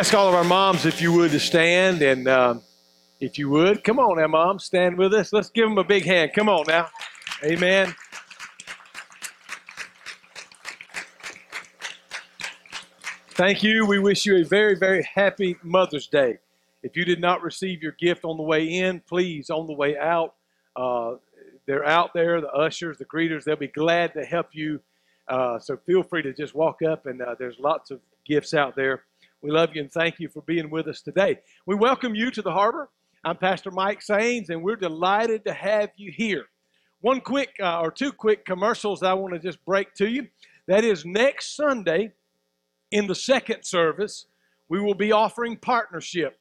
ask all of our moms if you would to stand and um, if you would. Come on now mom stand with us. Let's give them a big hand. Come on now. Amen. Thank you. We wish you a very very happy mother's day. If you did not receive your gift on the way in please on the way out uh, they're out there the ushers the greeters they'll be glad to help you. Uh, so feel free to just walk up and uh, there's lots of gifts out there we love you and thank you for being with us today. We welcome you to the harbor. I'm Pastor Mike Sanes, and we're delighted to have you here. One quick uh, or two quick commercials I want to just break to you. That is next Sunday in the second service, we will be offering partnership.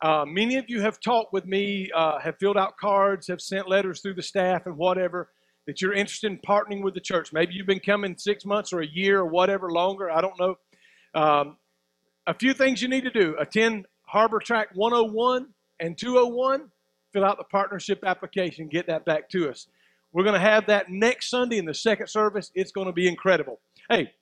Uh, many of you have talked with me, uh, have filled out cards, have sent letters through the staff and whatever that you're interested in partnering with the church. Maybe you've been coming six months or a year or whatever longer. I don't know. Um, a few things you need to do attend Harbor Track 101 and 201, fill out the partnership application, get that back to us. We're going to have that next Sunday in the second service. It's going to be incredible. Hey,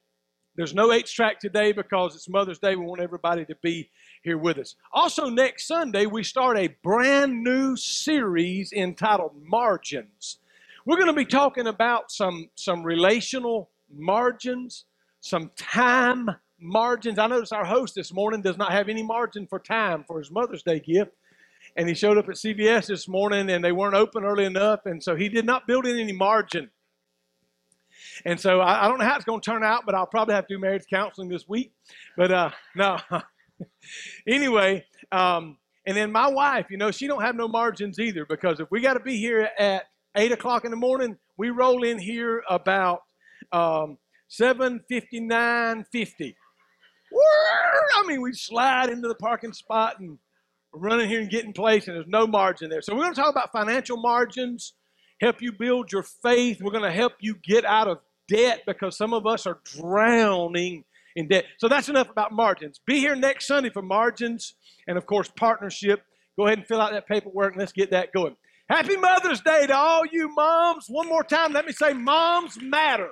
there's no H track today because it's Mother's Day. We want everybody to be here with us. Also, next Sunday, we start a brand new series entitled Margins. We're going to be talking about some, some relational margins, some time margins. I noticed our host this morning does not have any margin for time for his Mother's Day gift. And he showed up at CVS this morning and they weren't open early enough. And so he did not build in any margin. And so I, I don't know how it's going to turn out, but I'll probably have to do marriage counseling this week. But uh, no. anyway, um, and then my wife, you know, she don't have no margins either because if we got to be here at 8 o'clock in the morning, we roll in here about um, 7.59.50. I mean, we slide into the parking spot and run in here and get in place, and there's no margin there. So we're going to talk about financial margins, help you build your faith. We're going to help you get out of debt because some of us are drowning in debt. So that's enough about margins. Be here next Sunday for margins and, of course, partnership. Go ahead and fill out that paperwork and let's get that going. Happy Mother's Day to all you moms. One more time, let me say, Moms Matter.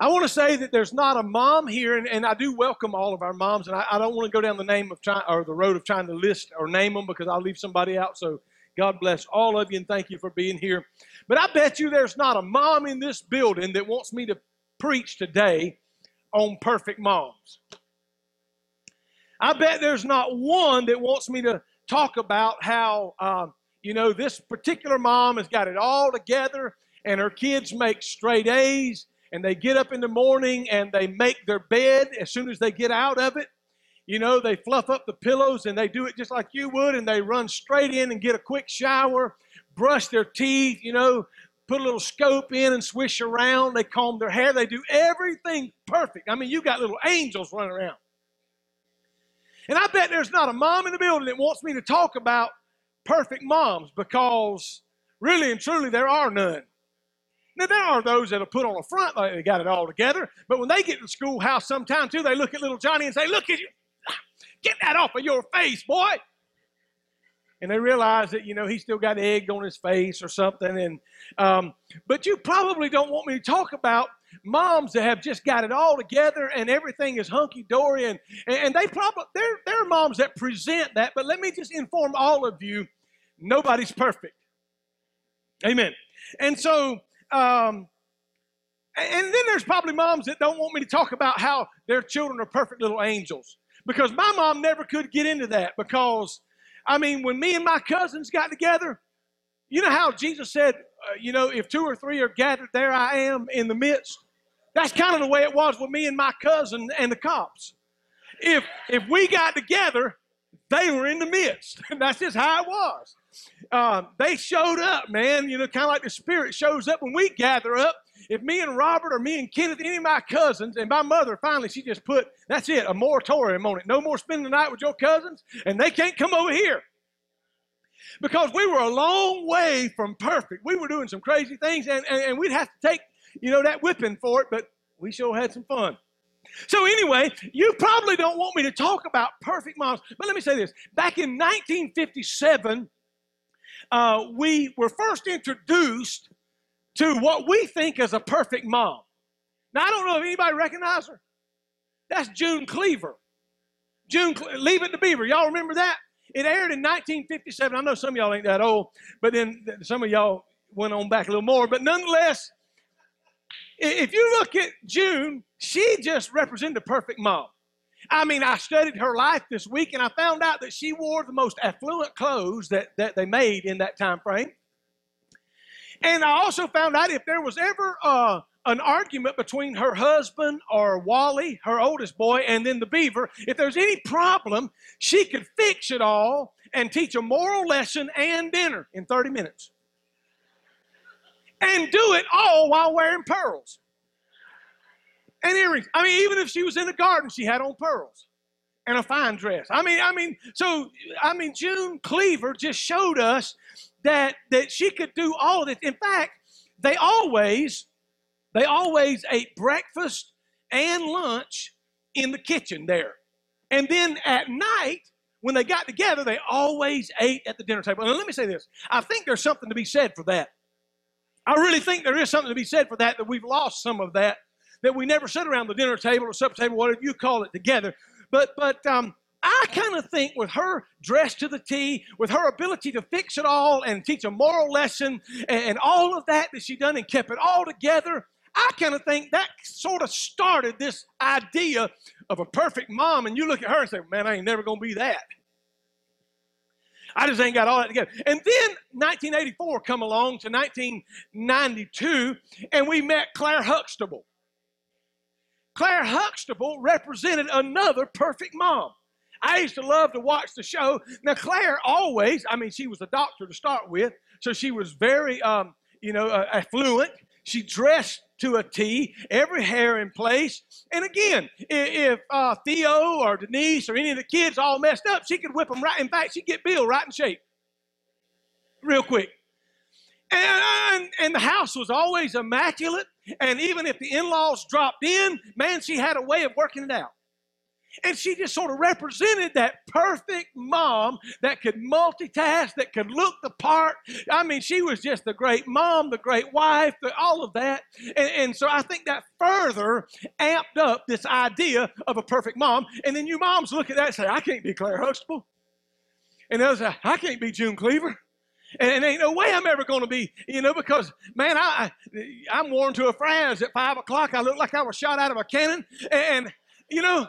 I want to say that there's not a mom here, and, and I do welcome all of our moms, and I, I don't want to go down the name of trying or the road of trying to list or name them because I'll leave somebody out. So God bless all of you, and thank you for being here. But I bet you there's not a mom in this building that wants me to preach today on perfect moms. I bet there's not one that wants me to talk about how, um, you know, this particular mom has got it all together and her kids make straight A's and they get up in the morning and they make their bed as soon as they get out of it. You know, they fluff up the pillows and they do it just like you would, and they run straight in and get a quick shower, brush their teeth, you know, put a little scope in and swish around. They comb their hair. They do everything perfect. I mean, you got little angels running around. And I bet there's not a mom in the building that wants me to talk about perfect moms because really and truly there are none. Now, there are those that'll put on a front like they got it all together, but when they get to the schoolhouse sometime too, they look at little Johnny and say, Look at you, get that off of your face, boy. And they realize that, you know, he's still got egg on his face or something. And um, But you probably don't want me to talk about moms that have just got it all together and everything is hunky dory. And, and they probably, there, there are moms that present that, but let me just inform all of you nobody's perfect. Amen. And so um, and then there's probably moms that don't want me to talk about how their children are perfect little angels. Because my mom never could get into that. Because, I mean, when me and my cousins got together, you know how Jesus said, uh, you know, if two or three are gathered, there I am in the midst. That's kind of the way it was with me and my cousin and the cops. If if we got together, they were in the midst. And That's just how it was um, they showed up, man. You know, kind of like the Spirit shows up when we gather up. If me and Robert or me and Kenneth, any of my cousins, and my mother finally, she just put, that's it, a moratorium on it. No more spending the night with your cousins, and they can't come over here. Because we were a long way from perfect. We were doing some crazy things, and, and, and we'd have to take, you know, that whipping for it, but we sure had some fun. So, anyway, you probably don't want me to talk about perfect moms, but let me say this. Back in 1957, uh, we were first introduced to what we think is a perfect mom. Now, I don't know if anybody recognizes her. That's June Cleaver. June, Leave It to Beaver. Y'all remember that? It aired in 1957. I know some of y'all ain't that old, but then some of y'all went on back a little more. But nonetheless, if you look at June, she just represented a perfect mom. I mean, I studied her life this week and I found out that she wore the most affluent clothes that, that they made in that time frame. And I also found out if there was ever uh, an argument between her husband or Wally, her oldest boy, and then the beaver, if there's any problem, she could fix it all and teach a moral lesson and dinner in 30 minutes. And do it all while wearing pearls and earrings. I mean, even if she was in the garden, she had on pearls and a fine dress. I mean, I mean, so I mean, June Cleaver just showed us that that she could do all this. In fact, they always they always ate breakfast and lunch in the kitchen there. And then at night, when they got together, they always ate at the dinner table. And let me say this I think there's something to be said for that. I really think there is something to be said for that, that we've lost some of that that we never sit around the dinner table or supper table, whatever you call it, together. But but um, I kind of think with her dressed to the T, with her ability to fix it all and teach a moral lesson and, and all of that that she done and kept it all together, I kind of think that sort of started this idea of a perfect mom. And you look at her and say, man, I ain't never going to be that. I just ain't got all that together. And then 1984 come along to 1992, and we met Claire Huxtable. Claire Huxtable represented another perfect mom. I used to love to watch the show. Now, Claire always, I mean, she was a doctor to start with, so she was very, um, you know, uh, affluent. She dressed to a T, every hair in place. And again, if uh, Theo or Denise or any of the kids all messed up, she could whip them right. In fact, she'd get Bill right in shape real quick. And, and, and the house was always immaculate. And even if the in laws dropped in, man, she had a way of working it out. And she just sort of represented that perfect mom that could multitask, that could look the part. I mean, she was just the great mom, the great wife, all of that. And, and, so I think that further amped up this idea of a perfect mom. And then you moms look at that and say, I can't be Claire Huxtable. And others say, I can't be June Cleaver. And, ain't no way I'm ever going to be, you know, because man, I, I'm worn to a frazzle at five o'clock. I look like I was shot out of a cannon, and you know.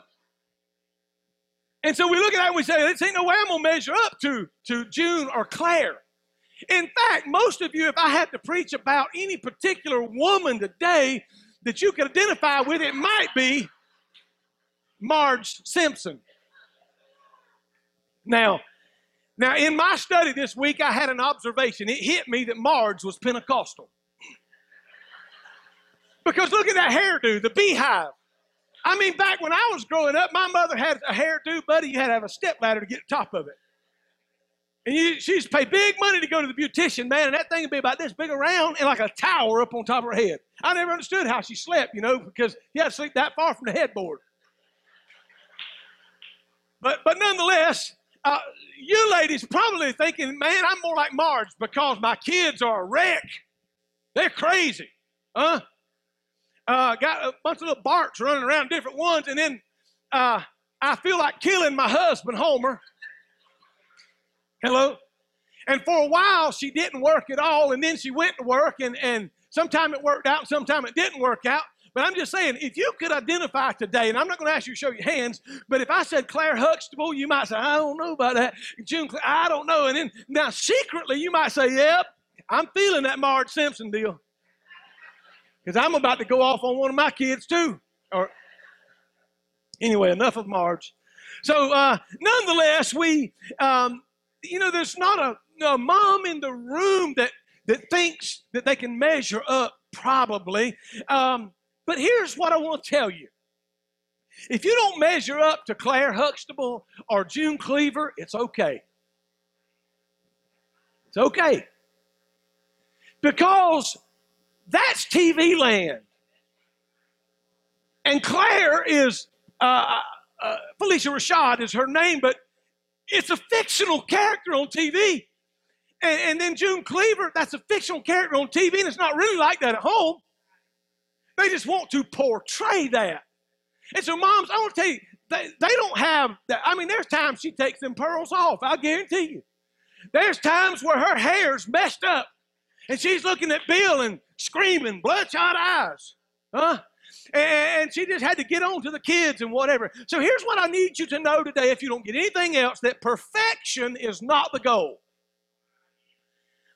And so we look at that and we say, "This ain't no way I'm gonna measure up to to June or Claire." In fact, most of you, if I had to preach about any particular woman today that you could identify with, it might be Marge Simpson. Now, now, in my study this week, I had an observation. It hit me that Marge was Pentecostal. Because look at that hairdo, the beehive. I mean, back when I was growing up, my mother had a hairdo, buddy. You had to have a step ladder to get the top of it. And you, she used to pay big money to go to the beautician, man, and that thing would be about this big around and like a tower up on top of her head. I never understood how she slept, you know, because you had to sleep that far from the headboard. But, but nonetheless, uh, you ladies probably thinking, man, I'm more like Marge because my kids are a wreck. They're crazy. Huh? Uh, got a bunch of little Barts running around different ones, and then uh, I feel like killing my husband, Homer. Hello? And for a while, she didn't work at all, and then she went to work, and, and sometime it worked out, sometime it didn't work out. But I'm just saying, if you could identify today, and I'm not going to ask you to show your hands, but if I said Claire Huxtable, you might say, I don't know about that. June, I don't know. And then now secretly, you might say, Yep, I'm feeling that Marge Simpson deal. Because I'm about to go off on one of my kids too. Or anyway, enough of Marge. So uh, nonetheless, we, um, you know, there's not a, a mom in the room that that thinks that they can measure up. Probably. Um, but here's what I want to tell you. If you don't measure up to Claire Huxtable or June Cleaver, it's okay. It's okay. Because that's TV land. And Claire is, uh, uh, uh, Phylicia Rashad is her name, but it's a fictional character on TV. And, and then June Cleaver, that's a fictional character on TV, and it's not really like that at home. They just want to portray that. And so, moms, I want to tell you, they, they don't have that. I mean, there's times she takes them pearls off, I guarantee you. There's times where her hair's messed up and she's looking at Bill and screaming, bloodshot eyes. Huh? And she just had to get on to the kids and whatever. So here's what I need you to know today, if you don't get anything else, that perfection is not the goal.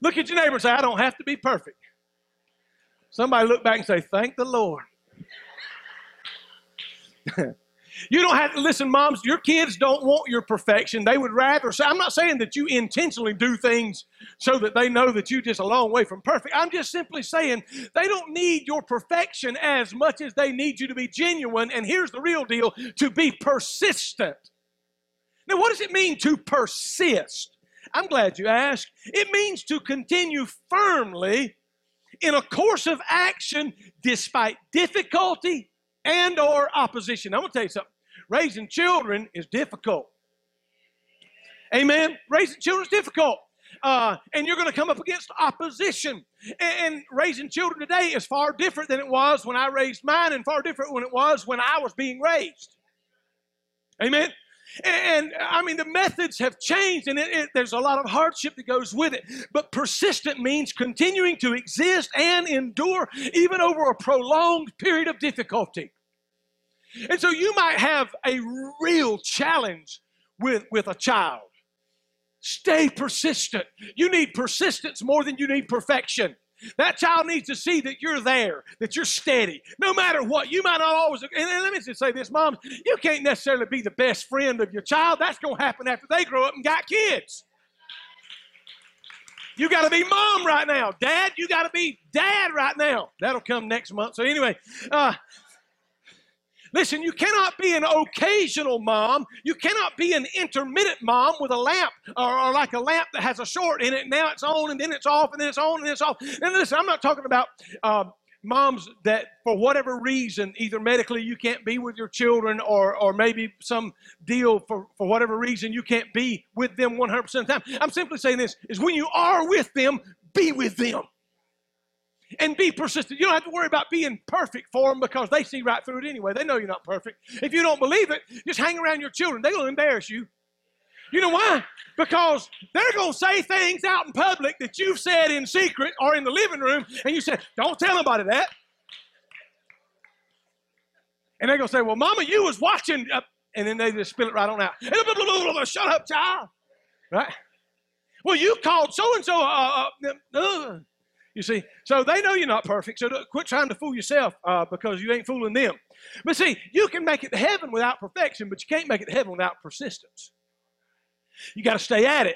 Look at your neighbor and say, I don't have to be perfect. Somebody look back and say, Thank the Lord. You don't have to listen, moms. Your kids don't want your perfection. They would rather say, I'm not saying that you intentionally do things so that they know that you're just a long way from perfect. I'm just simply saying they don't need your perfection as much as they need you to be genuine. And here's the real deal to be persistent. Now, what does it mean to persist? I'm glad you asked. It means to continue firmly in a course of action despite difficulty and or opposition. I'm going to tell you something. Raising children is difficult. Amen. Raising children is difficult. Uh, and you're going to come up against opposition. And, and, raising children today is far different than it was when I raised mine, and far different when it was when I was being raised. Amen. And, and I mean, the methods have changed, and it, it, there's a lot of hardship that goes with it. But persistent means continuing to exist and endure even over a prolonged period of difficulty. And so you might have a real challenge with, with a child. Stay persistent. You need persistence more than you need perfection. That child needs to see that you're there, that you're steady, no matter what. You might not always, and let me just say this, mom, you can't necessarily be the best friend of your child. That's going to happen after they grow up and got kids. You got to be mom right now. Dad, you got to be dad right now. That'll come next month. So, anyway, uh, Listen, you cannot be an occasional mom. You cannot be an intermittent mom with a lamp or, or, like a lamp that has a short in it. Now it's on and then it's off and then it's on and then it's off. And listen, I'm not talking about uh, moms that for whatever reason, either medically you can't be with your children or, or maybe some deal for, for whatever reason you can't be with them 100% of the time. I'm simply saying this is when you are with them, be with them and be persistent. You don't have to worry about being perfect for them because they see right through it anyway. They know you're not perfect. If you don't believe it, just hang around your children. They're going to embarrass you. You know why? Because they're going to say things out in public that you've said in secret or in the living room, and you said, Don't tell nobody that. And they're going to say, Well, Mama, you was watching. Uh, and then they just spill it right on out. Shut up, child. Right? Well, you called so and so. You see, so they know you're not perfect. So quit trying to fool yourself uh, because you ain't fooling them. But see, you can make it to heaven without perfection, but you can't make it to heaven without persistence. You got to stay at it.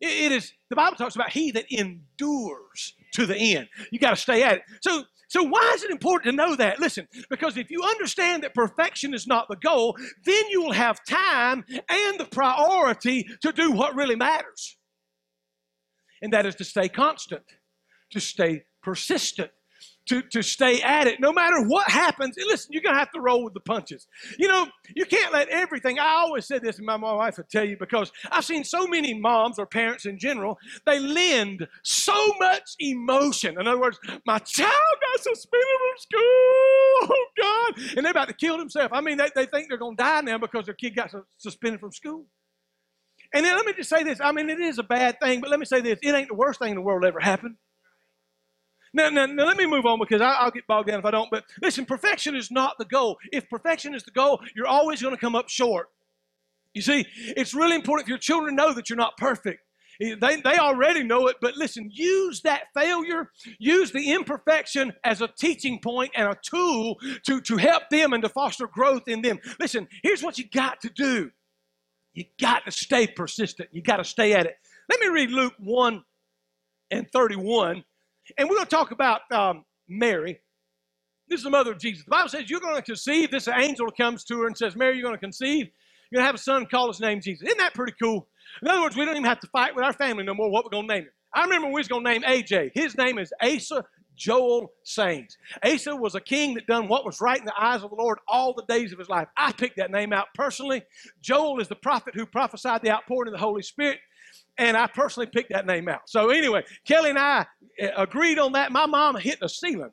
it. It is the Bible talks about he that endures to the end. You got to stay at it. So, so why is it important to know that? Listen, because if you understand that perfection is not the goal, then you will have time and the priority to do what really matters, and that is to stay constant to stay persistent, to, to stay at it no matter what happens. Listen, you're going to have to roll with the punches. You know, you can't let everything. I always said this, and my, my wife would tell you because I've seen so many moms or parents in general, they lend so much emotion. In other words, my child got suspended from school. Oh, God. And they're about to kill themselves. I mean, they, they think they're going to die now because their kid got suspended from school. And then let me just say this. I mean, it is a bad thing, but let me say this. It ain't the worst thing in the world ever happened. Now, now, now, let me move on because I, will get bogged down if I don't. But listen, perfection is not the goal. If perfection is the goal, you're always going to come up short. You see, it's really important for your children know that you're not perfect. Eh, they, they already know it, but listen, use that failure, use the imperfection as a teaching point and a tool to, to help them and to foster growth in them. Listen, here's what you got to do you got to stay persistent, you got to stay at it. Let me read Luke 1 and 31 and we're going to talk about um, Mary. This is the mother of Jesus. The Bible says you're going to conceive. This angel comes to her and says, Mary, you're going to conceive. You're going to have a son, call his name Jesus. Isn't that pretty cool? In other words, we don't even have to fight with our family no more what we're going to name him. I remember we was going to name AJ. His name is Asa Joel Sanes. Asa was a king that done what was right in the eyes of the Lord all the days of his life. I picked that name out personally. Joel is the prophet who prophesied the outpouring of the Holy Spirit and I personally picked that name out. So anyway, Kelly and I eh, agreed on that. My mom hit the ceiling.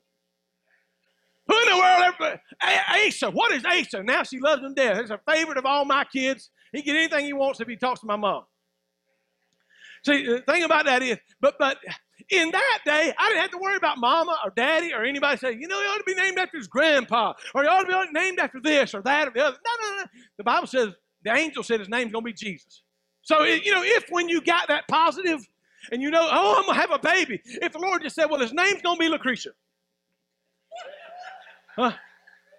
Who in the world ever? Asa. What is Asa? Now she loves him dead. He's a favorite of all my kids. He can get anything he wants if he talks to my mom. See, the thing about that is, but but in that day, I didn't have to worry about mama or daddy or anybody saying, you know, he ought to be named after his grandpa or he ought to be named after this or that or the other. No, no, no. The Bible says the angel said his name's going to be Jesus. So, you know, if when you got that positive and you know, oh, I'm going to have a baby, if the Lord just said, well, his name's going to be Lucretia. Huh?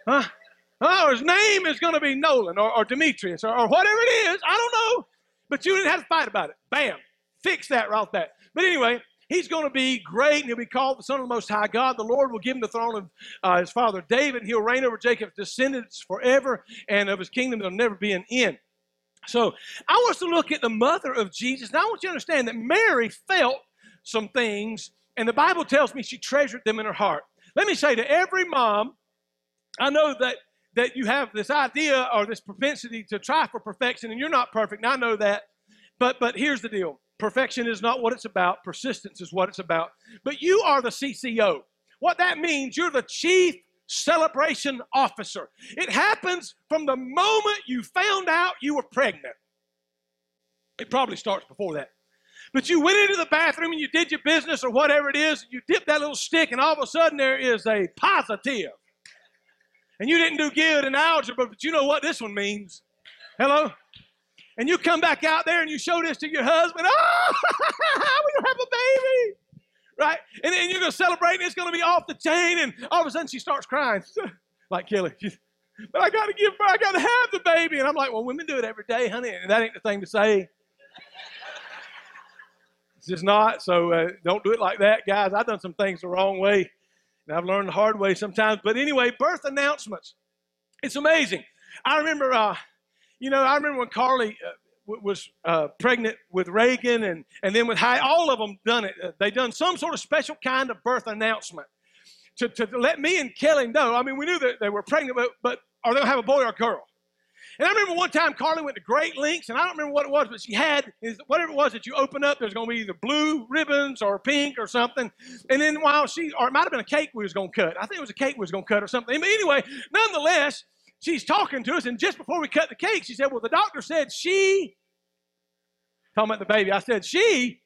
Huh? Oh, his name is going to be Nolan or, or Demetrius or, or whatever it is. I don't know. But you didn't have to fight about it. Bam. Fix that right there. But anyway, he's going to be great and he'll be called the Son of the Most High God. The Lord will give him the throne of uh, his father David. He'll reign over Jacob's descendants forever and of his kingdom there'll never be an end. So I want us to look at the mother of Jesus. Now I want you to understand that Mary felt some things, and the Bible tells me she treasured them in her heart. Let me say to every mom, I know that that you have this idea or this propensity to try for perfection, and you're not perfect, and I know that. But but here's the deal: perfection is not what it's about. Persistence is what it's about. But you are the CCO. What that means, you're the chief celebration officer. It happens from the moment you found out you were pregnant. It probably starts before that. But you went into the bathroom and you did your business or whatever it is, and you dipped that little stick, and all of a sudden there is a positive. And you didn't do good in algebra, but you know what this one means. Hello? And you come back out there and you show this to your husband. Oh, to have a baby right? And then you're going to celebrate, and it's going to be off the chain. And all of a sudden, she starts crying, like Kelly. She's, but I got to give, I got to have the baby. And I'm like, well, women do it every day, honey, and that ain't the thing to say. it's just not. So uh, don't do it like that, guys. I've done some things the wrong way, and I've learned the hard way sometimes. But anyway, birth announcements. It's amazing. I remember, uh, you know, I remember when Carly. Uh, was uh, pregnant with Reagan and, and then with High, all of them done it. Uh, they done some sort of special kind of birth announcement to, to let me and Kelly know. I mean, we knew that they were pregnant, but, but are they going to have a boy or a girl? And I remember one time Carly went to great lengths, and I don't remember what it was, but she had whatever it was that you open up, there's going to be either blue ribbons or pink or something. And then while she, or it might have been a cake we was going to cut. I think it was a cake we was going to cut or something. But anyway, nonetheless, she's talking to us, and just before we cut the cake, she said, Well, the doctor said she, talking about the baby, I said, She,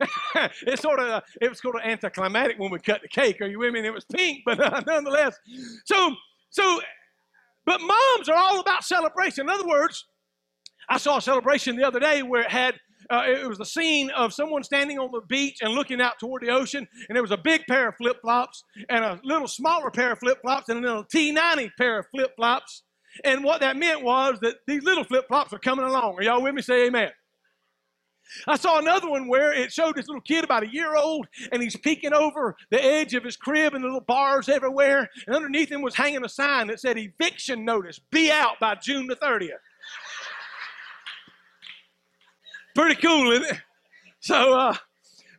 it's sort of, it was sort of anticlimactic when we cut the cake. Are you with me? And it was pink, but uh, nonetheless. So, so, but moms are all about celebration. In other words, I saw a celebration the other day where it had uh, it was the scene of someone standing on the beach and looking out toward the ocean, and there was a big pair of flip flops and a little smaller pair of flip flops and a little T90 pair of flip flops. And what that meant was that these little flip flops are coming along. Are y'all with me? Say amen. I saw another one where it showed this little kid about a year old, and he's peeking over the edge of his crib, and the little bars everywhere. And underneath him was hanging a sign that said eviction notice, be out by June the 30th. Pretty cool, isn't it? So, uh,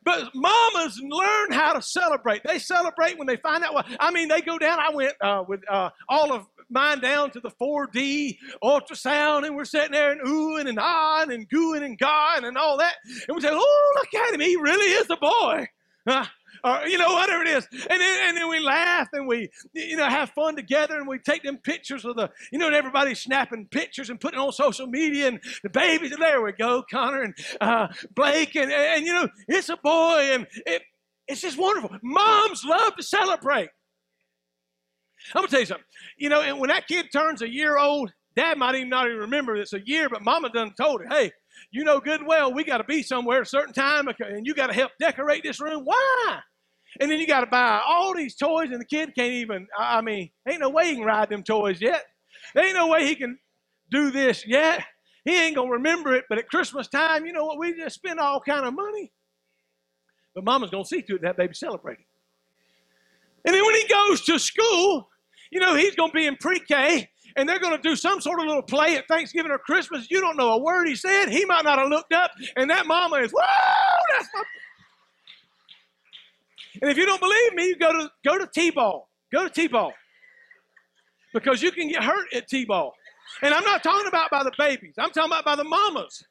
but mamas learn how to celebrate. They celebrate when they find out what. I mean, they go down. I went uh, with uh, all of mine down to the 4D ultrasound, and we're sitting there and oohing and ahhing and gooing and gawing and all that. And we say, "Oh, look at him! He really is a boy." Uh, or you know whatever it is. And then, and then we laugh and we you know have fun together and we take them pictures of the you know and everybody's snapping pictures and putting on social media and the babies there we go connor and uh, blake and, and, and you know it's a boy and it, it's just wonderful. Moms love to celebrate. I'm gonna tell you something. You know and when that kid turns a year old dad might even not even remember it's a year but mama done told it hey you know good and well we got to be somewhere a certain time and you got to help decorate this room. Why and then you got to buy all these toys, and the kid can't even, I mean, ain't no way he can ride them toys yet. There ain't no way he can do this yet. He ain't going to remember it, but at Christmas time, you know what? We just spend all kind of money. But mama's going to see to it that baby celebrating. And then when he goes to school, you know, he's going to be in pre K, and they're going to do some sort of little play at Thanksgiving or Christmas. You don't know a word he said. He might not have looked up, and that mama is, whoa, that's my and if you don't believe me, you go to go to T-ball. Go to T-ball. Because you can get hurt at T-ball. And I'm not talking about by the babies. I'm talking about by the mamas.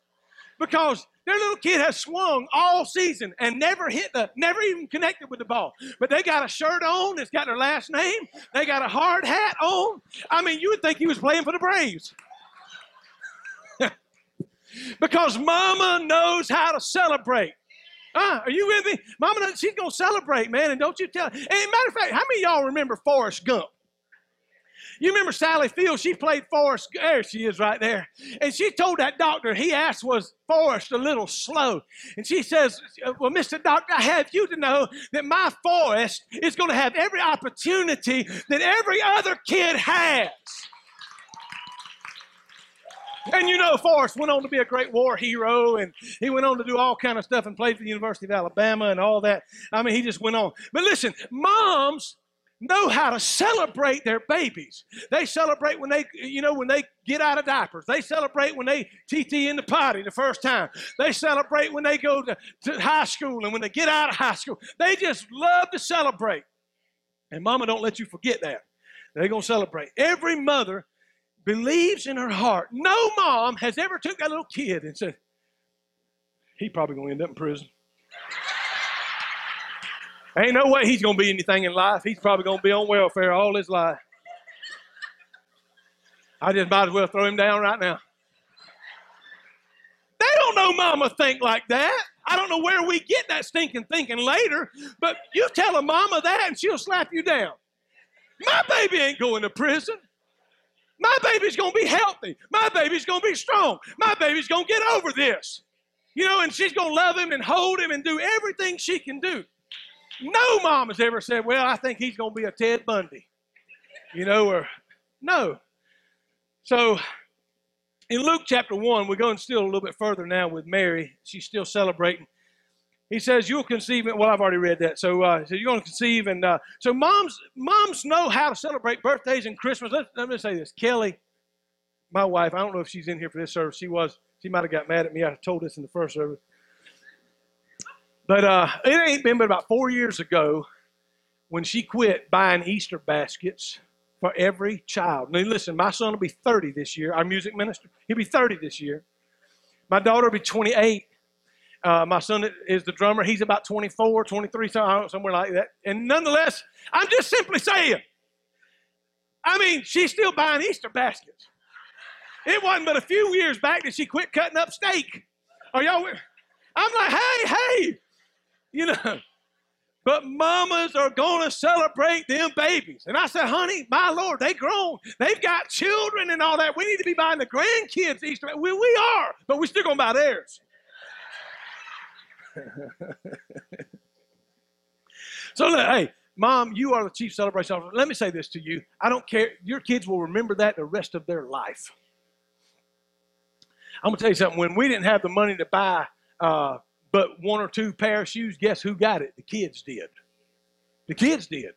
because their little kid has swung all season and never hit the, never even connected with the ball. But they got a shirt on that's got their last name. They got a hard hat on. I mean, you would think he was playing for the Braves. because mama knows how to celebrate. Uh, are you with me? Mama, she's going to celebrate, man. And don't you tell. And matter of fact, how many y'all remember Forrest Gump? You remember Sally Field? She played Forrest. There she is right there. And she told that doctor, he asked, was Forrest a little slow? And she says, Well, Mr. Doctor, I have you to know that my Forrest is going to have every opportunity that every other kid has. And you know, Forrest went on to be a great war hero, and he went on to do all kind of stuff and played for the University of Alabama and all that. I mean, he just went on. But listen, moms know how to celebrate their babies. They celebrate when they, you know, when they get out of diapers. They celebrate when they TT in the potty the first time. They celebrate when they go to, to high school and when they get out of high school. They just love to celebrate. And mama don't let you forget that. They're going to celebrate. Every mother believes in her heart. No mom has ever took that little kid and said, he probably going to end up in prison. Ain't no way he's going to be anything in life. He's probably going to be on welfare all his life. I just might as well throw him down right now. They don't know mama think like that. I don't know where we get that stinking thinking later, but you tell a mama that and she'll slap you down. My baby ain't going to prison. My baby's going to be healthy. My baby's going to be strong. My baby's going to get over this. You know, and she's going to love him and hold him and do everything she can do. No mom has ever said, Well, I think he's going to be a Ted Bundy. You know, or no. So in Luke chapter 1, we're going still a little bit further now with Mary. She's still celebrating. He says, You'll conceive. Well, I've already read that. So, uh, so you're going to conceive. And uh, so moms, moms know how to celebrate birthdays and Christmas. Let, let me say this Kelly, my wife, I don't know if she's in here for this service. She was. She might have got mad at me. I told this in the first service. But uh, it ain't been but about four years ago when she quit buying Easter baskets for every child. Now, listen, my son will be 30 this year, our music minister. He'll be 30 this year. My daughter will be 28. Uh, my son is the drummer. He's about 24, 23, somewhere like that. And nonetheless, I'm just simply saying, I mean, she's still buying Easter baskets. It wasn't but a few years back that she quit cutting up steak. Are y'all? I'm like, hey, hey, you know. But mamas are to celebrate them babies. And I said, honey, my Lord, they grown. They've got children and all that. We need to be buying the grandkids Easter. We, we are, but we're still to buy theirs. So, hey, mom, you are the chief celebration officer. Let me say this to you. I don't care. Your kids will remember that the rest of their life. I'm going to tell you something. When we didn't have the money to buy uh, but one or two pair of shoes, guess who got it? The kids did. The kids did.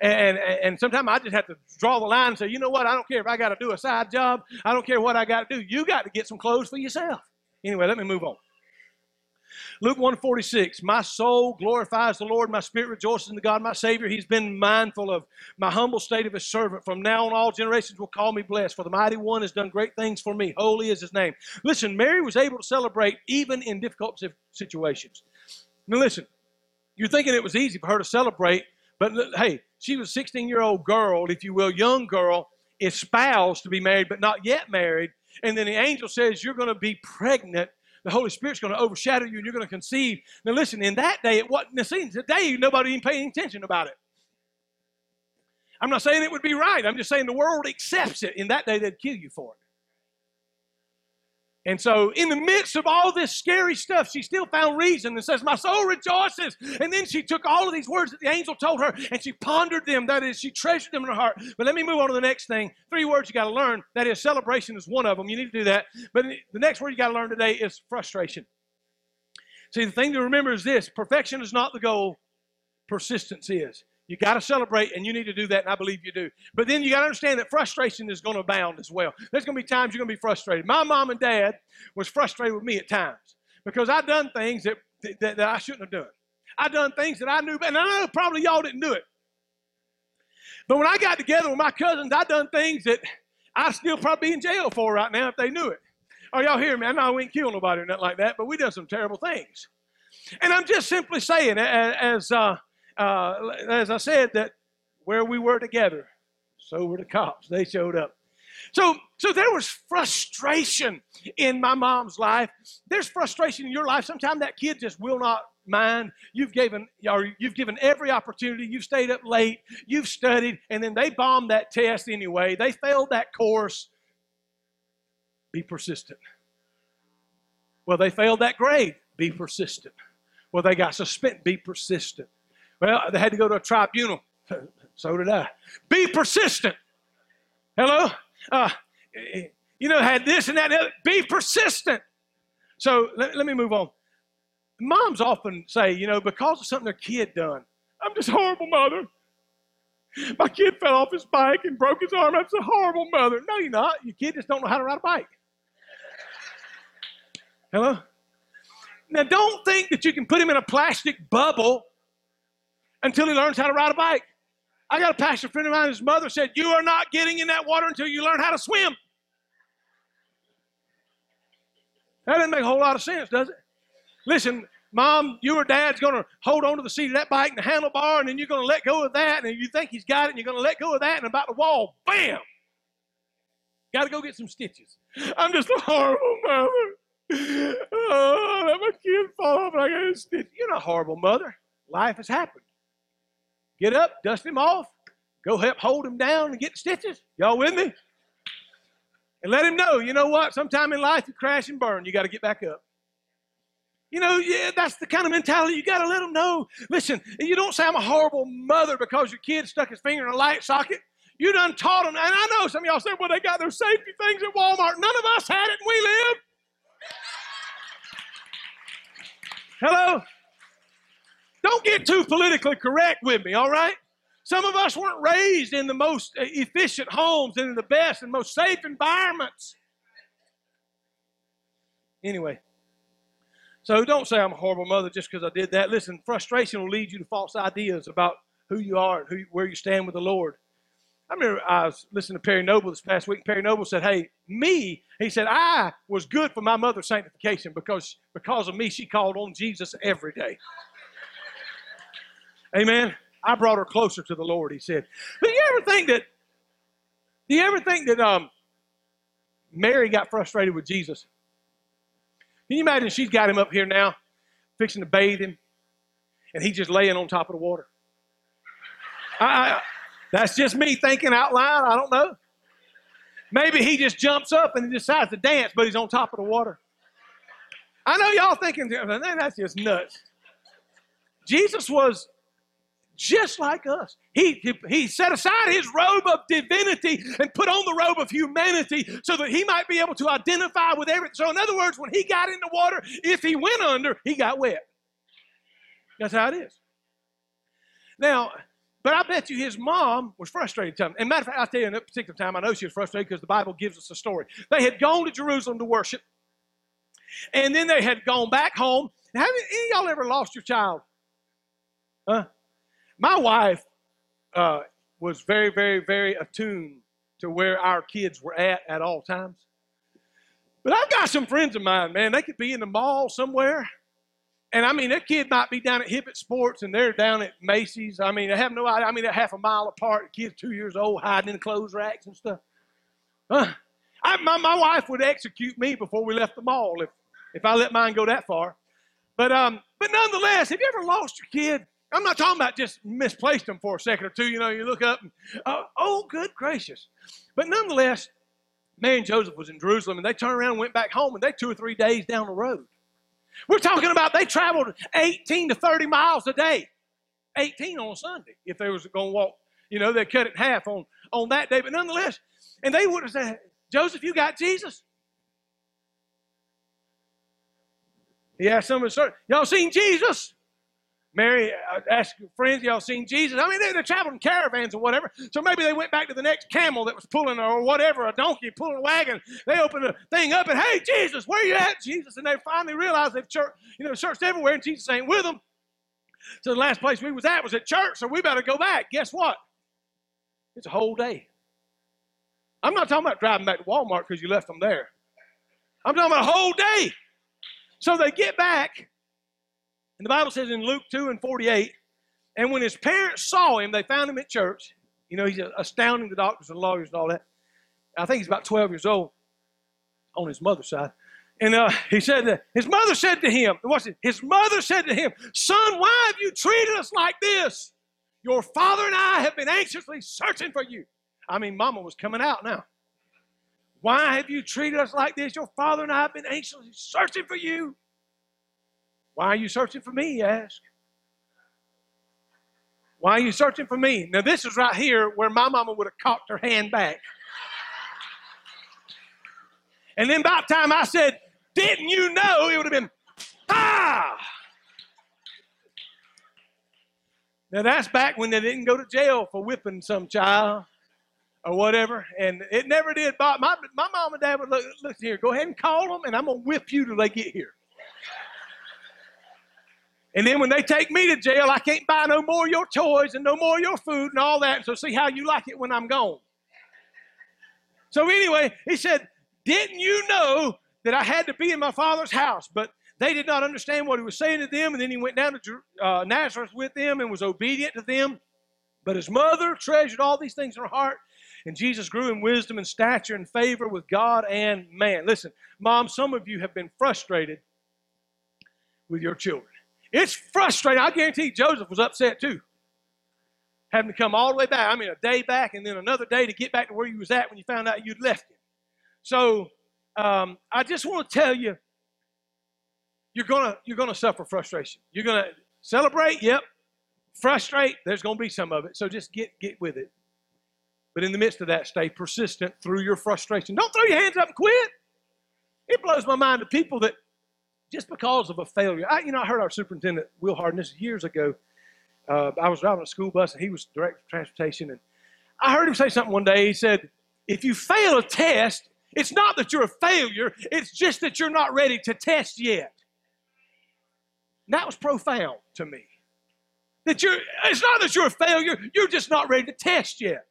And, and, and sometimes I just have to draw the line and say, you know what? I don't care if I got to do a side job. I don't care what I got to do. You got to get some clothes for yourself. Anyway, let me move on. Luke 146, my soul glorifies the Lord, my spirit rejoices in the God, my Savior. He's been mindful of my humble state of his servant. From now on, all generations will call me blessed, for the mighty one has done great things for me. Holy is his name. Listen, Mary was able to celebrate even in difficult situations. Now, listen, you're thinking it was easy for her to celebrate, but hey, she was a 16 year old girl, if you will, young girl, espoused to be married, but not yet married. And then the angel says, You're going to be pregnant the Holy Spirit's going to overshadow you and you're going to conceive. Now, listen, in that day, it wasn't seen. Today, nobody even paying attention about it. I'm not saying it would be right. I'm just saying the world accepts it. In that day, they'd kill you for it. And so, in the midst of all this scary stuff, she still found reason and says, My soul rejoices. And then she took all of these words that the angel told her and she pondered them. That is, she treasured them in her heart. But let me move on to the next thing. Three words you got to learn. That is, celebration is one of them. You need to do that. But the next word you got to learn today is frustration. See, the thing to remember is this perfection is not the goal, persistence is. You got to celebrate, and you need to do that, and I believe you do. But then you got to understand that frustration is going to abound as well. There's going to be times you're going to be frustrated. My mom and dad was frustrated with me at times because I've done things that, that, that I shouldn't have done. I've done things that I knew, and I know probably y'all didn't do it. But when I got together with my cousins, I done things that I'd still probably be in jail for right now if they knew it. Are y'all hearing me? I know we ain't kill nobody or nothing like that, but we done some terrible things. And I'm just simply saying, as uh, uh, as I said, that where we were together, so were the cops. They showed up. So, so there was frustration in my mom's life. There's frustration in your life. Sometimes that kid just will not mind. You've given, or you've given every opportunity. You've stayed up late. You've studied, and then they bombed that test anyway. They failed that course. Be persistent. Well, they failed that grade. Be persistent. Well, they got suspended. Be persistent. Well, they had to go to a tribunal. so did I. Be persistent. Hello? Uh, you know, had this and that. And Be persistent. So let, let me move on. Moms often say, you know, because of something their kid done, I'm just horrible mother. My kid fell off his bike and broke his arm. I'm just a horrible mother. No, you're not. Your kid just don't know how to ride a bike. Hello? Now, don't think that you can put him in a plastic bubble until he learns how to ride a bike. I got a pastor friend of mine, his mother said, You are not getting in that water until you learn how to swim. That doesn't make a whole lot of sense, does it? Listen, mom, you or dad's going to hold on to the seat of that bike and the handlebar, and then you're going to let go of that, and you think he's got it, and you're going to let go of that, and about the wall, bam! Got to go get some stitches. I'm just a oh, horrible mother. Oh, let my kid fall off and I got a stitch. You're not a horrible mother. Life has happened. Get up, dust him off, go help hold him down and get stitches. Y'all with me? And let him know, you know what? Sometime in life you crash and burn. You got to get back up. You know, yeah, that's the kind of mentality you got to let them know. Listen, you don't say I'm a horrible mother because your kid stuck his finger in a light socket. You done taught them. And I know some of y'all said, well, they got their safety things at Walmart. None of us had it and we lived. Hello? Don't get too politically correct with me, all right? Some of us weren't raised in the most efficient homes and in the best and most safe environments. Anyway, so don't say I'm a horrible mother just because I did that. Listen, frustration will lead you to false ideas about who you are and who, where you stand with the Lord. I remember I was listening to Perry Noble this past week. Perry Noble said, Hey, me, he said, I was good for my mother's sanctification because because of me, she called on Jesus every day. Amen. I brought her closer to the Lord, he said. But you ever think that, do you ever think that um, Mary got frustrated with Jesus? Can you imagine she's got him up here now, fixing to bathe him, and he's just laying on top of the water? I, I, that's just me thinking out loud. I don't know. Maybe he just jumps up and decides to dance, but he's on top of the water. I know y'all thinking, that's just nuts. Jesus was just like us. He, he, he, set aside his robe of divinity and put on the robe of humanity so that he might be able to identify with everything. So, in other words, when he got in the water, if he went under, he got wet. That's how it is. Now, but I bet you his mom was frustrated. Time. And matter of fact, I'll tell you in that particular time, I know she was frustrated because the Bible gives us a story. They had gone to Jerusalem to worship, and then they had gone back home. Have any y'all ever lost your child? Huh? My wife uh, was very, very, very attuned to where our kids were at at all times. But I've got some friends of mine, man, they could be in the mall somewhere. And I mean, their kid might be down at Hibbett Sports and they're down at Macy's. I mean, they have no idea. I mean, they're half a mile apart. The kid's two years old, hiding in the clothes racks and stuff. Uh, I, my, my wife would execute me before we left the mall if, if I let mine go that far. But, um, but nonetheless, have you ever lost your kid? I'm not talking about just misplaced them for a second or two. You know, you look up and, uh, oh, good gracious. But nonetheless, and Joseph was in Jerusalem, and they turned around and went back home, and they two or three days down the road. We're talking about they traveled 18 to 30 miles a day. 18 on Sunday. If they was going to walk, you know, they cut it in half on, on that day. But nonetheless, and they would have said, Joseph, you got Jesus? He asked some of his y'all seen Jesus? Mary uh, asked friends, y'all seen Jesus? I mean, they, they're traveling caravans or whatever. So maybe they went back to the next camel that was pulling or whatever, a donkey pulling a wagon. They opened the thing up and, hey, Jesus, where you at, Jesus? And they finally realized they've church, you know, searched everywhere and Jesus ain't with them. So the last place we was at was at church, so we better go back. Guess what? It's a whole day. I'm not talking about driving back to Walmart because you left them there. I'm talking about a whole day. So they get back, and the Bible says in Luke 2 and 48, and when his parents saw him, they found him at church. You know, he's astounding the doctors and lawyers and all that. I think he's about 12 years old on his mother's side. And uh, he said that his mother said to him, what's it? His mother said to him, Son, why have you treated us like this? Your father and I have been anxiously searching for you. I mean, mama was coming out now. Why have you treated us like this? Your father and I have been anxiously searching for you. Why are you searching for me? He asked. Why are you searching for me? Now, this is right here where my mama would have cocked her hand back. And then by the time I said, Didn't you know? It would have been, Ah! Now, that's back when they didn't go to jail for whipping some child or whatever. And it never did my, my mom and dad would look, look here, go ahead and call them, and I'm going to whip you till they get here. And then when they take me to jail, I can't buy no more of your toys and no more of your food and all that. So see how you like it when I'm gone. So anyway, he said, Didn't you know that I had to be in my father's house? But they did not understand what he was saying to them. And then he went down to uh, Nazareth with them and was obedient to them. But his mother treasured all these things in her heart. And Jesus grew in wisdom and stature and favor with God and man. Listen, mom, some of you have been frustrated with your children. It's frustrating. I guarantee Joseph was upset too. Having to come all the way back. I mean, a day back and then another day to get back to where you was at when you found out you'd left him. So um, I just want to tell you, you're gonna you're gonna suffer frustration. You're gonna celebrate, yep. Frustrate, there's gonna be some of it. So just get get with it. But in the midst of that, stay persistent through your frustration. Don't throw your hands up and quit. It blows my mind to people that just because of a failure. I, you know, I heard our superintendent, Will Harden, this years ago. Uh, I was driving a school bus and he was director of transportation. And I heard him say something one day. He said, If you fail a test, it's not that you're a failure, it's just that you're not ready to test yet. And that was profound to me. That you're, it's not that you're a failure, you're just not ready to test yet.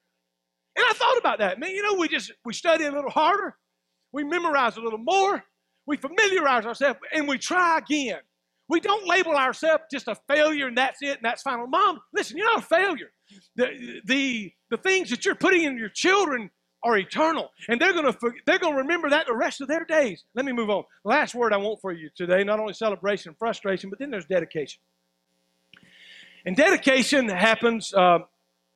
And I thought about that. Man, you know, we just we study a little harder, we memorize a little more, we familiarize ourselves, and we try again. We don't label ourselves just a failure and that's it and that's final. Mom, listen, you're not a failure. The, the, the things that you're putting in your children are eternal, and they're gonna they're gonna remember that the rest of their days. Let me move on. Last word I want for you today: not only celebration and frustration, but then there's dedication. And dedication happens uh,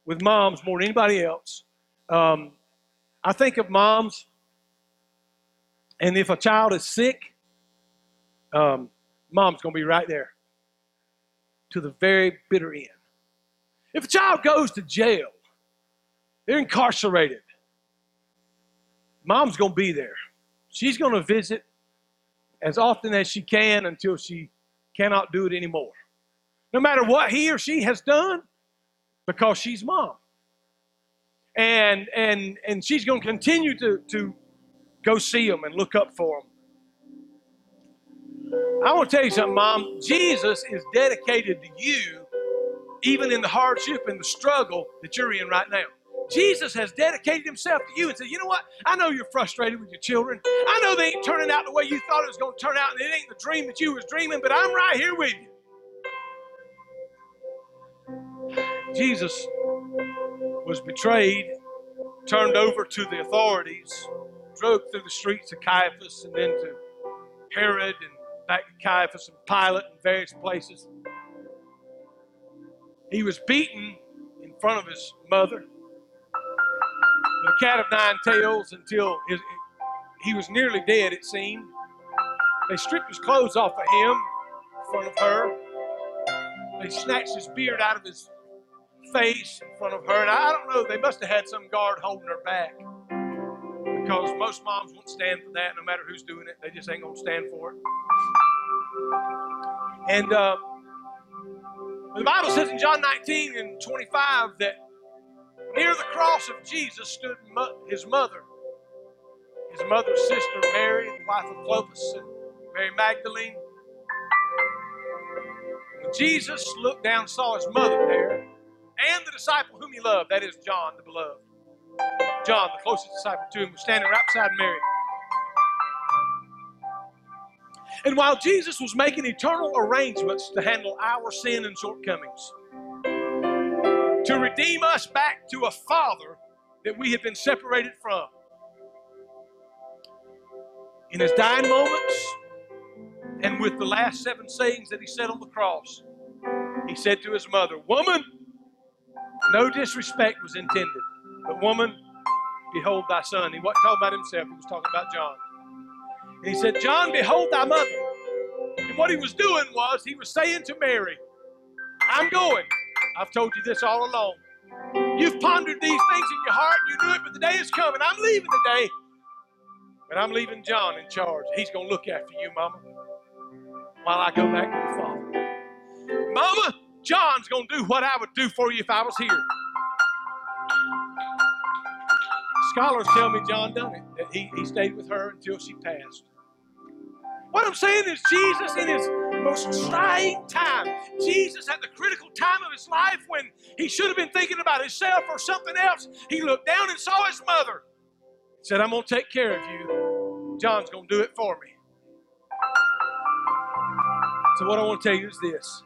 with moms more than anybody else. Um, I think of moms and if a child is sick, um, mom's going to be right there to the very bitter end. If a child goes to jail, they're incarcerated, mom's going to be there. She's going to visit as often as she can until she cannot do it anymore. No matter what he or she has done, because she's mom. And and and she's going to continue to to Go see them and look up for them. I want to tell you something, Mom. Jesus is dedicated to you, even in the hardship and the struggle that you're in right now. Jesus has dedicated himself to you and said, You know what? I know you're frustrated with your children. I know they ain't turning out the way you thought it was going to turn out, and it ain't the dream that you was dreaming, but I'm right here with you. Jesus was betrayed, turned over to the authorities, drove through the streets of Caiaphas and then to Herod and back to Caiaphas and Pilate and various places. He was beaten in front of his mother with a cat of nine tails until his, he was nearly dead, it seemed. They stripped his clothes off of him in front of her. They snatched his beard out of his face in front of her. And I don't know, they must have had some guard holding her back because most moms won't stand for that no matter who's doing it. They just ain't to stand for it. And uh, the Bible says in John 19 and 25 that near the cross of Jesus stood his mother, his mother's sister Mary, the wife of Clopas, and Mary Magdalene. When Jesus looked down and saw his mother there, and the disciple whom he loved, that is John the beloved, John, the closest disciple to him, was standing right beside Mary. And while Jesus was making eternal arrangements to handle our sin and shortcomings, to redeem us back to a Father that we had been separated from, in his dying moments and with the last seven sayings that he said on the cross, he said to his mother, Woman, no disrespect was intended, but woman, behold thy son. He wasn't talking about himself, he was talking about John. And he said, John, behold thy mother. And what he was doing was he was saying to Mary, I'm going. I've told you this all along. You've pondered these things in your heart, you knew it, but the day is coming. I'm leaving today. But I'm leaving John in charge. He's going to look after you, Mama, while I go back to the Father. Mama, John's going to do what I would do for you if I was here. Scholars tell me John done it, that he, he stayed with her until she passed. What I'm saying is, Jesus, in his most trying time, Jesus at the critical time of his life when he should have been thinking about himself or something else, he looked down and saw his mother. Said, I'm going to take care of you. John's going to do it for me. So, what I want to tell you is this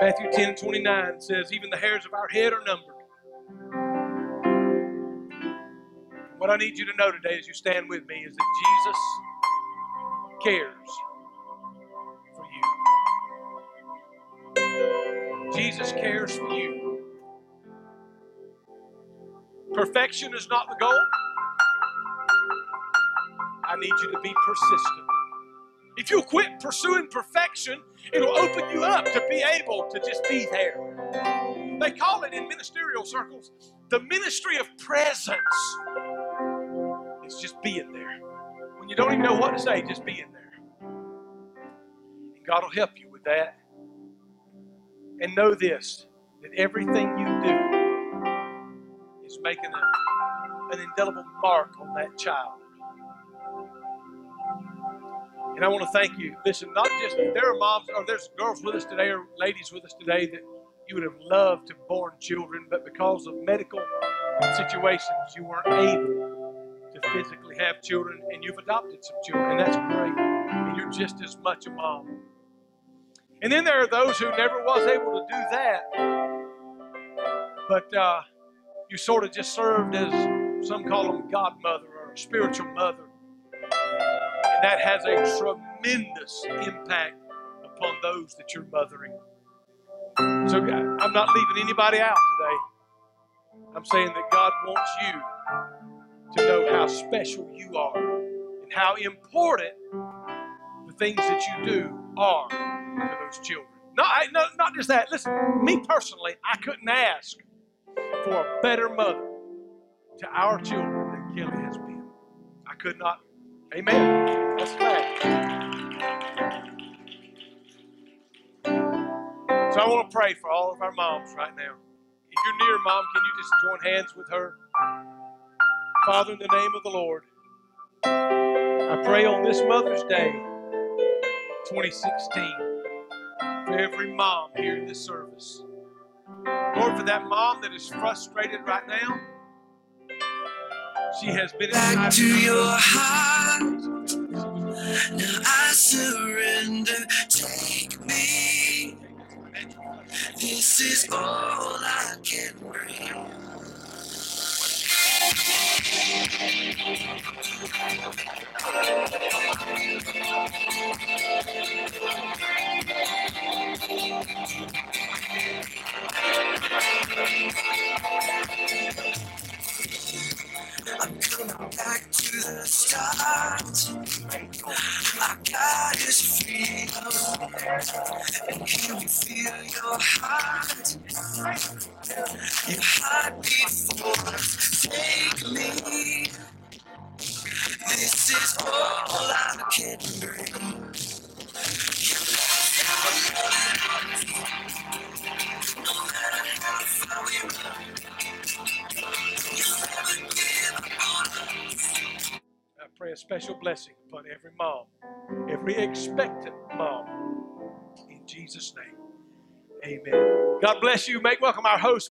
Matthew 10 29 says, Even the hairs of our head are numbered. What I need you to know today as you stand with me is that Jesus cares for you. Jesus cares for you. Perfection is not the goal. I need you to be persistent. If you quit pursuing perfection, it'll open you up to be able to just be there. They call it in ministerial circles the ministry of presence. It's just being there. When you don't even know what to say, just being there. And God will help you with that. And know this that everything you do is making a, an indelible mark on that child. And I want to thank you. Listen, not just there are moms or there's girls with us today or ladies with us today that you would have loved to have born children, but because of medical situations, you weren't able to physically have children, and you've adopted some children, and that's great. And you're just as much a mom. And then there are those who never was able to do that, but uh, you sort of just served as some call them godmother or spiritual mother and that has a tremendous impact upon those that you're mothering. So I'm not leaving anybody out today. I'm saying that God wants you to know how special you are and how important the things that you do are to those children. Not, not, not just that. Listen, me personally, I couldn't ask for a better mother to our children than Kelly has been. I could not Amen. That's fact. So I want to pray for all of our moms right now. If you're near mom, can you just join hands with her? Father, in the name of the Lord, I pray on this Mother's Day, 2016, for every mom here in this service. Lord, for that mom that is frustrated right now, she has been back to your heart. Now I surrender. Take me. This is all I can bring. And He will feel your heart. I pray a special blessing upon every mom, every expectant mom. In Jesus' name, amen. God bless you. Make welcome our host.